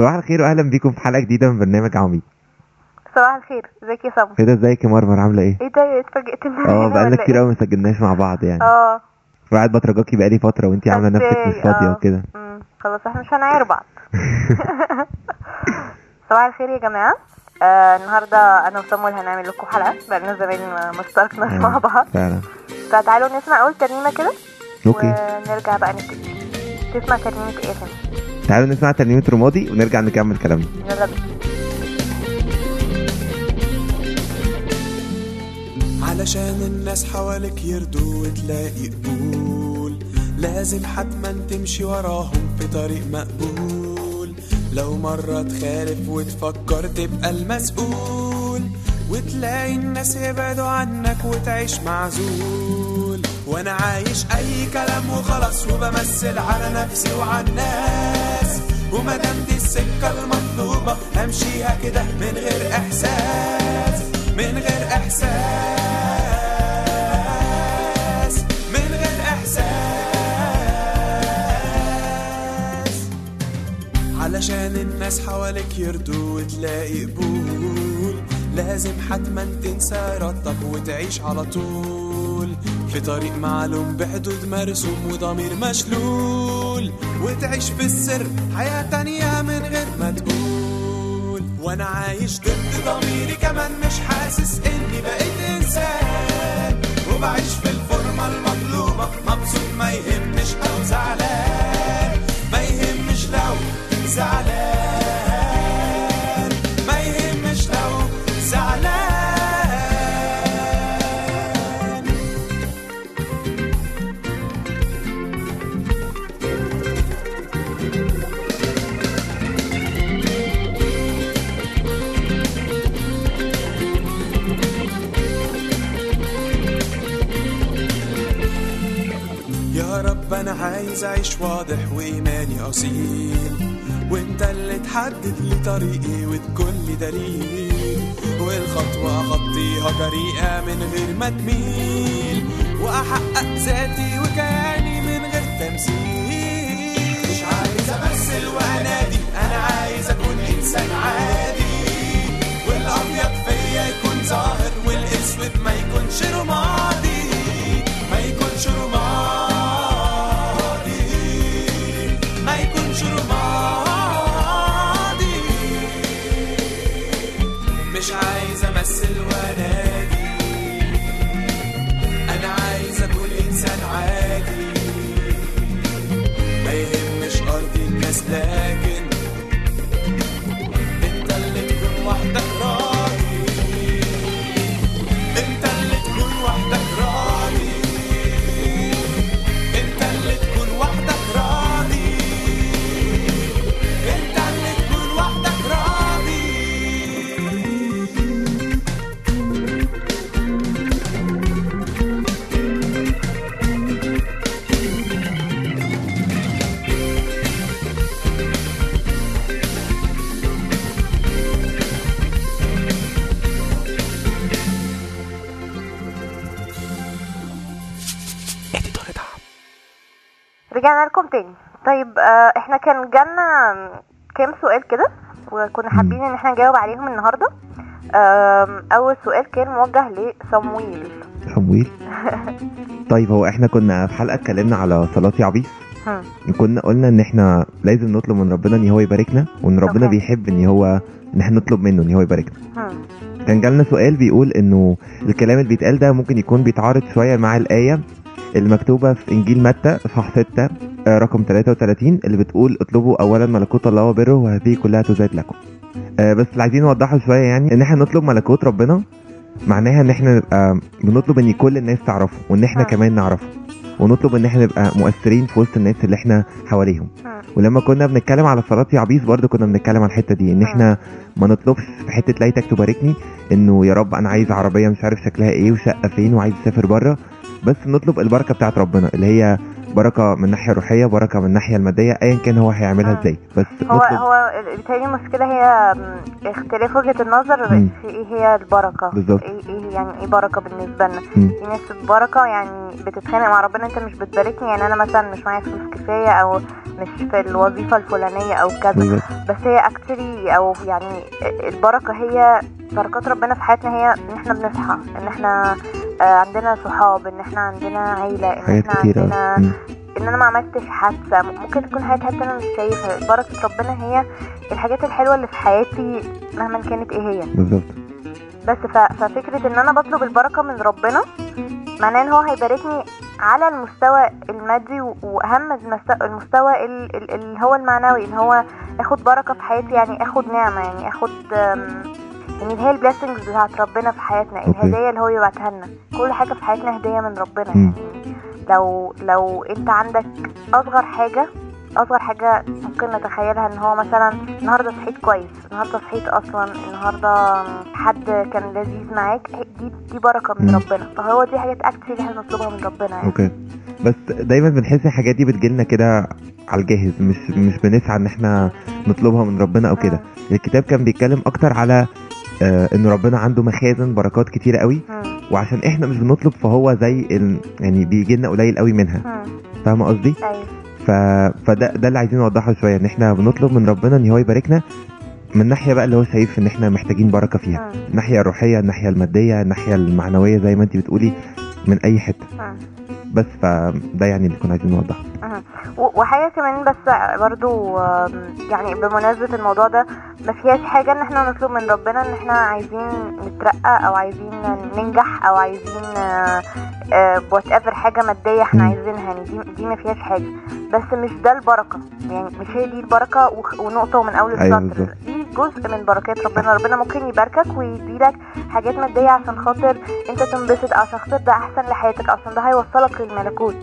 صباح الخير وأهلا بيكم في حلقة جديدة من برنامج عميق. صباح الخير. ازيك يا صبري؟ إيه ده ازيك يا مرمر عاملة إيه؟ إيه ده اتفاجئت إن آه بقالنا كتير إيه؟ قوي ما سجلناش مع بعض يعني. آه. وقاعد بترجاكي بقالي فترة وانتي عاملة نفسك مش فاضية آه. وكده. خلاص إحنا مش هنعير بعض. صباح الخير يا جماعة. آه النهارده أنا وصمويل هنعمل لكم حلقة بقالنا زمان ما اشتركناش مع بعض. فعلا. فتعالوا نسمع أول ترنيمه كده أوكي. ونرجع بقى نبتدي. تسمع ترنيمه إيه تعالوا نسمع ترنيمة رمادي ونرجع نكمل كلامنا. يلا بينا. علشان الناس حواليك يرضوا وتلاقي قبول. لازم حتما تمشي وراهم في طريق مقبول. لو مرة تخالف وتفكر تبقى المسؤول. وتلاقي الناس يبعدوا عنك وتعيش معزول. وأنا عايش أي كلام وخلاص وبمثل على نفسي وعلى الناس. ومادام دي السكة المطلوبة همشيها كده من غير إحساس من غير إحساس من غير إحساس. علشان الناس حواليك يرضوا وتلاقي قبول لازم حتما تنسى ارادتك وتعيش على طول. في طريق معلوم بحدود مرسوم وضمير مشلول وتعيش في السر حياة تانية من غير ما تقول. وأنا عايش ضد ضميري كمان مش حاسس إني بقيت إنسان. وبعيش في الفورمة المطلوبة مبسوط ما يهمش أو زعلان. ما يهمش لو زعلان. يا رب أنا عايز أعيش واضح وإيماني أصيل وأنت اللي تحدد لي طريقي لي دليل والخطوة اخطيها جريئة من غير ما تميل وأحقق ذاتي وكياني من غير تمثيل. مش عايز أمثل وأنادي أنا عايز أكون إنسان عادي. والأبيض فيا يكون ظاهر والأسود ما يكونش رمادي. best leg in رجعنا لكم تاني. طيب آه إحنا كان جالنا كام سؤال كده وكنا حابين ان إحنا نجاوب عليهم النهارده. آم، أول سؤال كان موجه لصمويل صمويل. طيب هو إحنا كنا في حلقة اتكلمنا على صلاة عبيس كنا قلنا ان إحنا لازم نطلب من ربنا ان هو يباركنا وان ربنا أوكي. بيحب ان هو ان إحنا نطلب منه ان هو يباركنا. كان جالنا سؤال بيقول انه الكلام اللي بيتقال ده ممكن يكون بيتعارض شوية مع الآية المكتوبة في إنجيل متى اصحاح 6 آه، رقم 33 اللي بتقول اطلبوا اولا ملكوت الله وبره وهذه كلها تزاد لكم. آه، بس اللي عايزين نوضحه شوية يعني إن إحنا نطلب ملكوت ربنا معناها إن إحنا نبقى بنطلب إن كل الناس تعرفه وإن إحنا آه. كمان نعرفه. ونطلب إن إحنا نبقى مؤثرين في وسط الناس اللي إحنا حواليهم. هم، ولما كنا بنتكلم على صلاة عبيس برضو كنا بنتكلم على الحتة دي إن إحنا ما نطلبش في حتة ليتك تباركني إنه يا رب أنا عايز عربية مش عارف شكلها إيه وشقة فين وعايز أسافر بره. بس نطلب البركة بتاعت ربنا اللي هي بركة من الناحيه الروحيه بركة من الناحيه المادية ايا كان هو هيعملها مم. إزاي بس هو نطلب هو بيتهيألي المشكلة هي اختلاف وجهة النظر. في إيه هي البركة بالظبط. إيه إيه يعني إيه بركة بالنسبة لنا. في ناس البركة يعني بتتخانق مع ربنا أنت مش بتباركني يعني أنا مثلا مش معايا فلوس كفاية أو مش في الوظيفة الفلانية أو كذا بس هي اكتري أو يعني البركة هي بركات ربنا في حياتنا هي إن إحنا بنصحى إن إحنا آه، عندنا صحاب إن إحنا عندنا عيلة إن حاجات إحنا كتير عندنا. مم. إن أنا ما عملتش حادثة ممكن تكون حياتي حتى أنا مش شايفها بركه ربنا هي الحاجات الحلوة اللي في حياتي مهما كانت إيه هي بالظبط بس ف... ففكرة إن أنا بطلب البركة من ربنا معناه إن هو هيباركني على المستوى المادي وأهم المست- المستوى ال- ال- اللي هو المعنوي إن هو آخد بركة في حياتي يعني آخد نعمة يعني آخد اللي هي ال blessings بتاعت ربنا في حياتنا. الهدايا اللي هو يبعتها لنا. كل حاجة في حياتنا هدية من ربنا. يعني لو لو أنت عندك أصغر حاجة أصغر حاجة ممكن نتخيلها إن هو مثلا النهارده صحيت كويس النهارده صحيت أصلا النهارده حد كان لذيذ معاك دي دي بركة من مم. ربنا. فهو دي حاجات أكتر اللي إحنا نطلبها من ربنا يعني. okay. بس دايما بنحس الحاجات دي بتجيلنا كده على الجاهز مش مش بنسعى إن إحنا نطلبها من ربنا أو كده. الكتاب كان بيتكلم أكتر على آه إن ربنا عنده مخازن بركات كتيرة قوي. وعشان إحنا مش بنطلب فهو زي. يعني بيجي لنا قليل قوي منها. فاهمة قصدي أيوه ف... فده ده اللي عايزين نوضحه شوية إن إحنا بنطلب من ربنا إن هو يباركنا من ناحية بقى اللي هو شايف إن إحنا محتاجين بركة فيها. الناحيه الروحية الناحيه المادية الناحيه المعنوية زي ما انت بتقولي من أي حتة مم. بس فده يعني اللي كنا عايزين نوضحه مهم. و- وحاجة كمان بس برضو يعني بمناسبة الموضوع ده ما فيهاش حاجة إن إحنا نطلب من ربنا إن إحنا عايزين نترقى أو عايزين ننجح أو عايزين whatever حاجة مادية إحنا مم. عايزينها يعني دي, دي ما فيهاش حاجة بس مش ده البركة. يعني مش هي دي البركة وخ- ونقطة ومن أول أيوة السطر. بالظبط. دي جزء من بركات ربنا. ربنا ممكن يباركك ويديلك حاجات مادية عشان خاطر أنت تنبسط عشان خاطر ده أحسن لحياتك عشان ده هيوصلك للملكوت.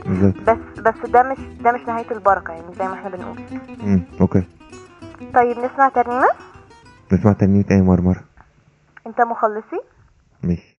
بس بس ده مش ده مش نهاية البركة يعني زي ما إحنا بنقول. امم أوكي. طيب نسمع ترنيمة؟ نسمع تاني تاني مرمر أنت مخلصي؟ ماشي.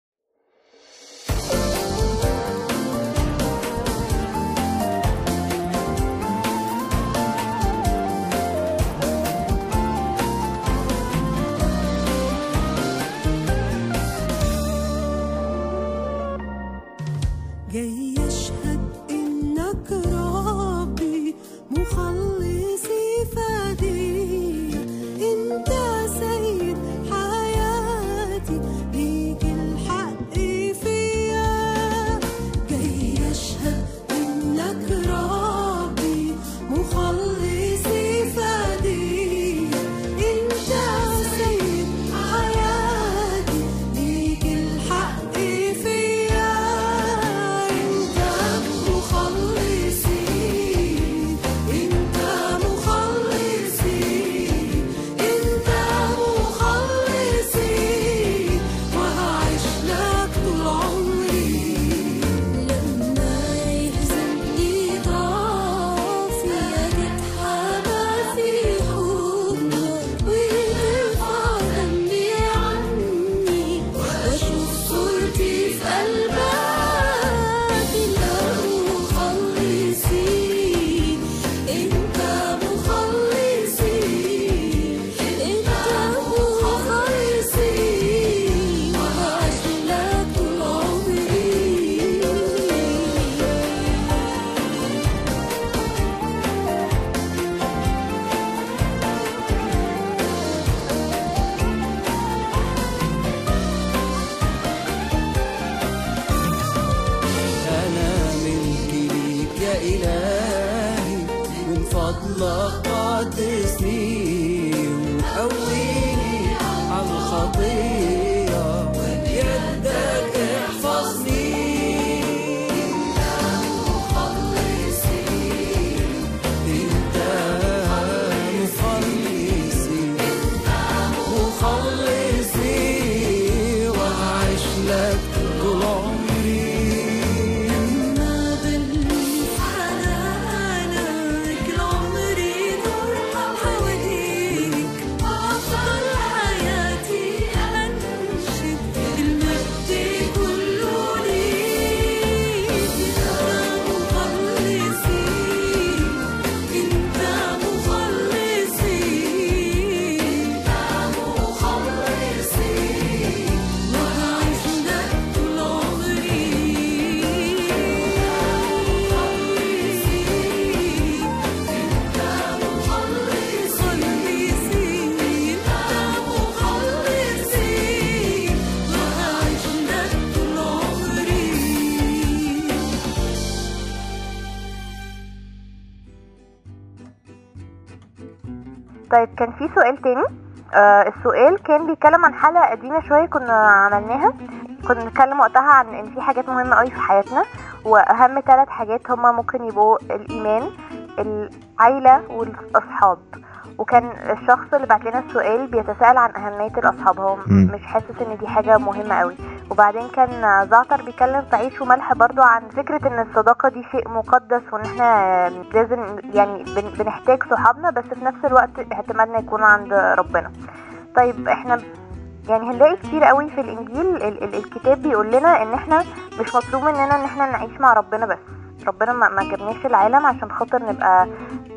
طيب كان في سؤال تاني. آه السؤال كان بيتكلم عن حلقة قديمة شوية كنا عملناها. كنا بنتكلم وقتها عن إن في حاجات مهمة قوي في حياتنا وأهم ثلاث حاجات هما ممكن يبقوا الإيمان العيلة والأصحاب. وكان الشخص اللي بعت لنا السؤال بيتساءل عن أهمية الأصحاب هو. مش حاسس إن دي حاجة مهمة قوي وبعدين كان زعتر بيتكلم في عيش وملح برضو عن فكرة إن الصداقة دي شيء مقدس وإن إحنا لازم يعني بن- بنحتاج صحابنا بس في نفس الوقت اعتمادنا يكون عند ربنا. طيب إحنا يعني هنلاقي كتير قوي في الإنجيل ال- ال- الكتاب بيقول لنا إن إحنا مش مطلوب مننا إن إحنا نعيش مع ربنا بس. ربنا ما ما جابناش العالم عشان خاطر نبقى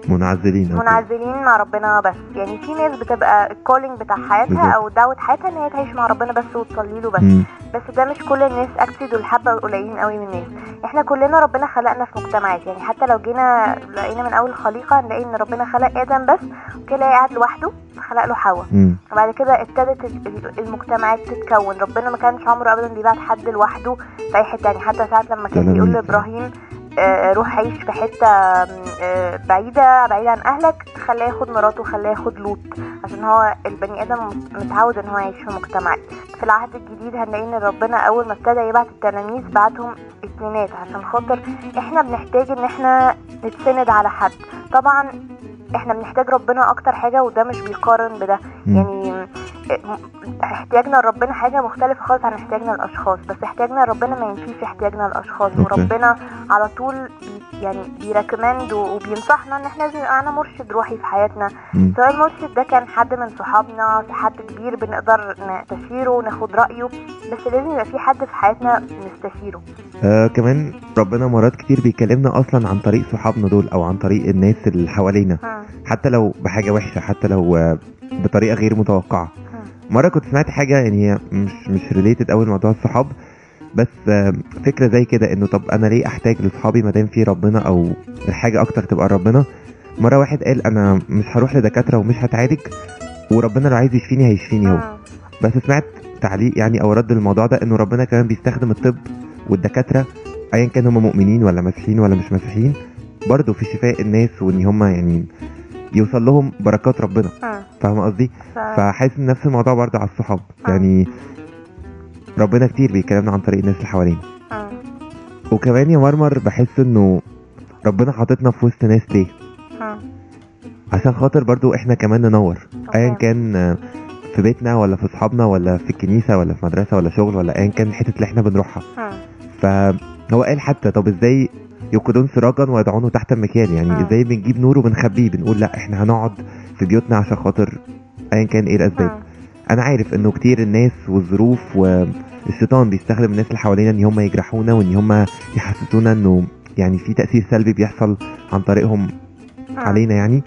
منعزلين. منعزلين مع ربنا بس يعني في ناس بتبقى الكولينج بتاع حياتها. أو دعوة حياتها إن هي تعيش مع ربنا بس وتصلي له بس مم. بس ده مش كل الناس أكيد دول حبه قليلين قوي من الناس إحنا كلنا ربنا خلقنا في مجتمعات يعني حتى لو جينا لقينا من أول الخليقه هنلاقي إن ربنا خلق آدم بس وكده قاعد لوحده خلق له حواء. وبعد كده ابتدت ال- ال- المجتمعات تتكون ربنا ما كانش عمره ابدا بيبعت حد لوحده في أي حتة يعني حتى ساعات لما كان. بيقول لإبراهيم روح عيش في حتة آه، بعيدة بعيدة عن أهلك خلاه ياخد مراته وخلاه ياخد لوط عشان هو البني آدم متعود إن هو يعيش في مجتمعات في العهد الجديد هنلاقي إن ربنا أول ما ابتدى يبعت التلاميذ بعتهم اتنينات عشان خاطر إحنا بنحتاج إن إحنا نتسند على حد. طبعا إحنا بنحتاج ربنا أكتر حاجة وده مش بيقارن بده. يعني احتياجنا لربنا حاجة مختلفة خالص عن احتياجنا للأشخاص بس احتياجنا لربنا ما ينفيش احتياجنا للأشخاص. وربنا على طول يعني بيركمند وبينصحنا إن إحنا لازم يبقى معانا مرشد روحي في حياتنا. سواء المرشد ده كان حد من صحابنا حد كبير بنقدر نستشيره وناخد رأيه بس لازم يبقى في حد في حياتنا نستشيره آه كمان ربنا مرات كتير بيكلمنا أصلا عن طريق صحابنا دول أو عن طريق الناس اللي حوالينا. حتى لو بحاجة وحشة حتى لو بطريقة غير متوقعة. مرة كنت سمعت حاجة يعني هي مش مش ريليتد قوي لموضوع الصحاب بس آه، فكرة زي كده إنه طب أنا ليه أحتاج لصحابي ما دام في ربنا أو الحاجة أكتر تبقى ربنا مرة واحد قال أنا مش هروح لدكاترة ومش هتعالج وربنا لو عايز يشفيني هيشفيني هو مم. بس سمعت تعليق يعني أو رد للموضوع ده إنه ربنا كمان بيستخدم الطب والدكاترة ايا كان هم مؤمنين ولا مسيحيين ولا مش مسيحيين برضه في شفاء الناس وإن هم يعني يوصل لهم بركات ربنا مم. فاهم قصدي ف... فحاسس إن نفس الموضوع برضه على الصحاب آه. يعني ربنا كتير بيكلمنا عن طريق الناس اللي حوالينا مم. وكمان يا مرمر بحس إنه ربنا حاططنا في وسط ناس ليه مم. عشان خاطر برضو إحنا كمان ننور ايا. كان آه، في بيتنا ولا في اصحابنا ولا في الكنيسة ولا في مدرسة ولا شغل ولا ايا كان الحتت اللي إحنا بنروحها مم. فهو قال حتى طب إزاي يوقدون سراجا ويضعونه تحت المكيال يعني آه. إزاي بنجيب نور وبنخبيه بنقول لا إحنا هنقعد في بيوتنا عشان خاطر ايا كان إيه الأسباب مم. أنا عارف انه كتير الناس والظروف والشيطان بيستخدم الناس اللي حوالينا ان هم يجرحونا وان هم يحسسونا انه يعني في تأثير سلبي بيحصل عن طريقهم مم. علينا يعني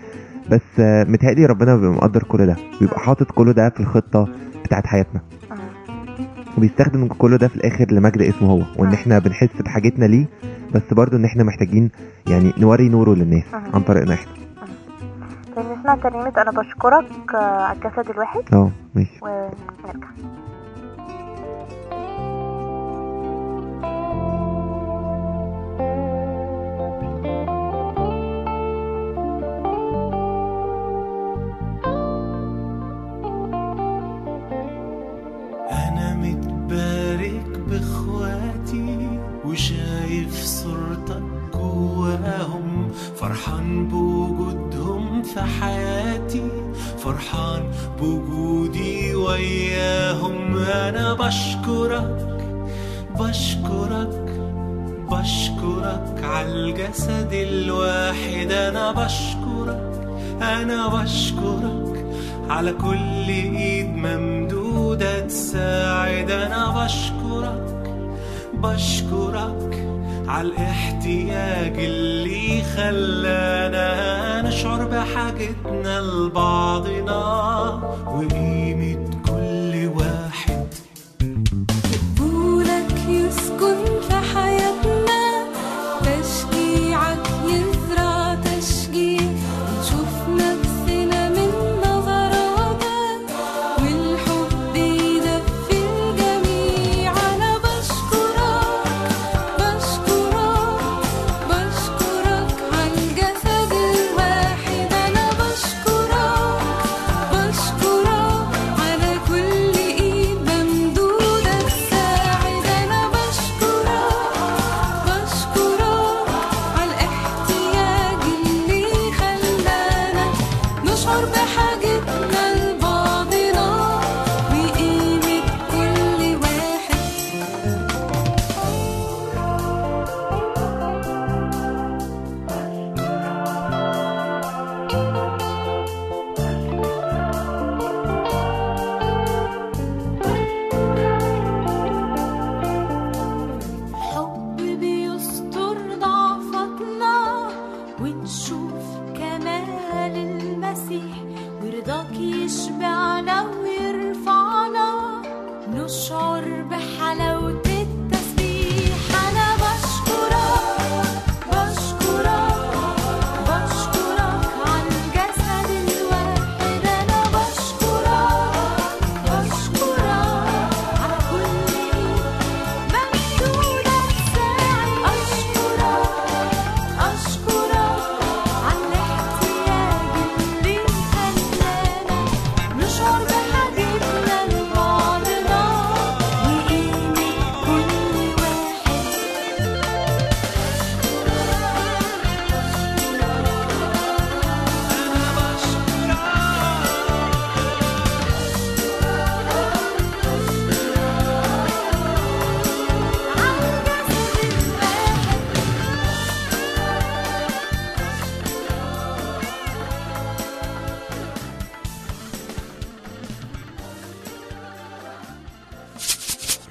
بس آه، متهيألي ربنا بيبقى مقدر كل ده بيبقى حاطط كل ده في الخطة بتاعت حياتنا. وبيستخدم كل ده في الآخر لمجد اسمه هو وإن آه. إحنا بنحس بحاجتنا ليه بس برضو إن إحنا محتاجين يعني نوري نوره للناس آه. عن طريقنا إحنا. طيب نسمع ترنيمة أنا بشكرك آه، على الجسد الواحد. آه ماشي. ونرجع. عالجسد الواحد أنا بشكرك أنا بشكرك. على كل إيد ممدودة تساعد أنا بشكرك بشكرك. على الاحتياج اللي خلانا نشعر بحاجتنا لبعضنا وقيمة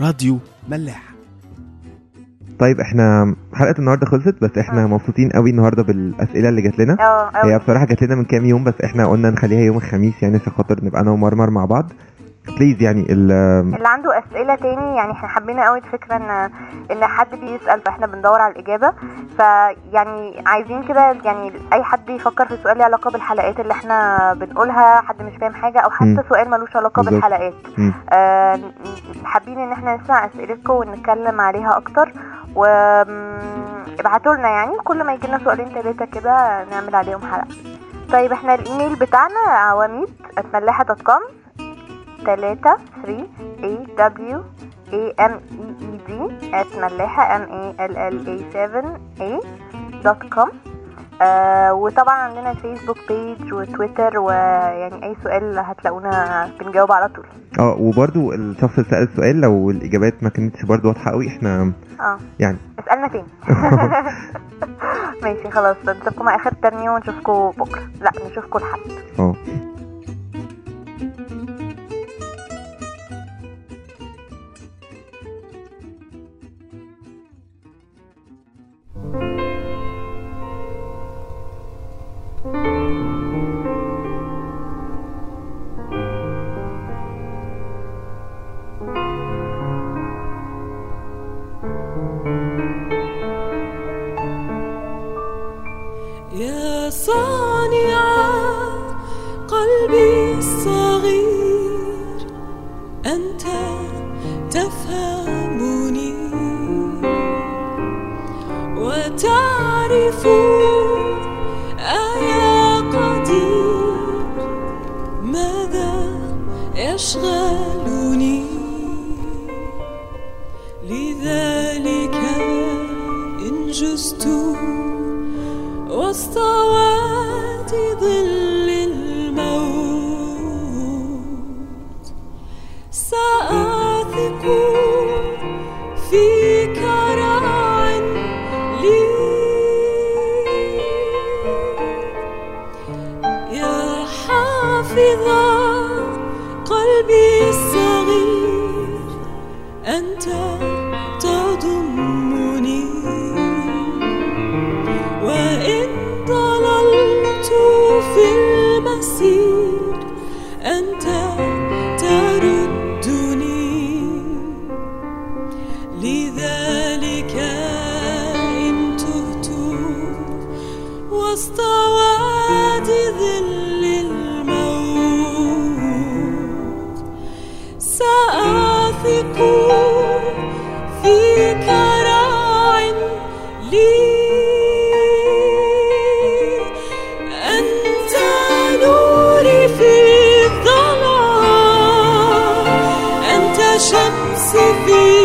راديو ملاح طيب إحنا حلقة النهارده خلصت بس إحنا آه. مبسوطين قوي النهارده بالأسئلة اللي جات لنا آه هي أوي. بصراحة جات لنا من كام يوم بس إحنا قلنا نخليها يوم الخميس يعني عشان خاطر نبقى أنا ومرمر مع بعض بليز يعني ال اللي عنده أسئلة تاني يعني إحنا حبينا قوي الفكرة ان إن حد بيسأل فإحنا بندور على الإجابة فيعني عايزين كده يعني أي حد يفكر في سؤال له علاقة بالحلقات اللي إحنا بنقولها حد مش فاهم حاجة أو حتى مم. سؤال ملوش علاقة بالظبط. بالحلقات. آه حابين إن إحنا نسمع أسئلتكم ونتكلم عليها أكتر و ابعتوا لنا يعني كل ما يجي لنا سؤالين ثلاثة كده نعمل عليهم حلقة طيب إحنا الإيميل بتاعنا عواميد @malla7a dot com تلاتة 3 A W A M E E D at malla7a M A L L A 7 A dot com آه وطبعا عندنا Facebook page وتويتر ويعني أي سؤال هتلاقونا بنجاوب على طول. آه وبرده الشخص اللي سأل السؤال لو الإجابات ما كانتش برده واضحة قوي إحنا آه. يعني اسألنا تاني. ماشي خلاص نشوفكم مع آخر ترنيم ونشوفكم بكرة. لا نشوفكم الحد. آه. قلبي الصغير أنت حافظ قلبي الصغير. أنت شمسي في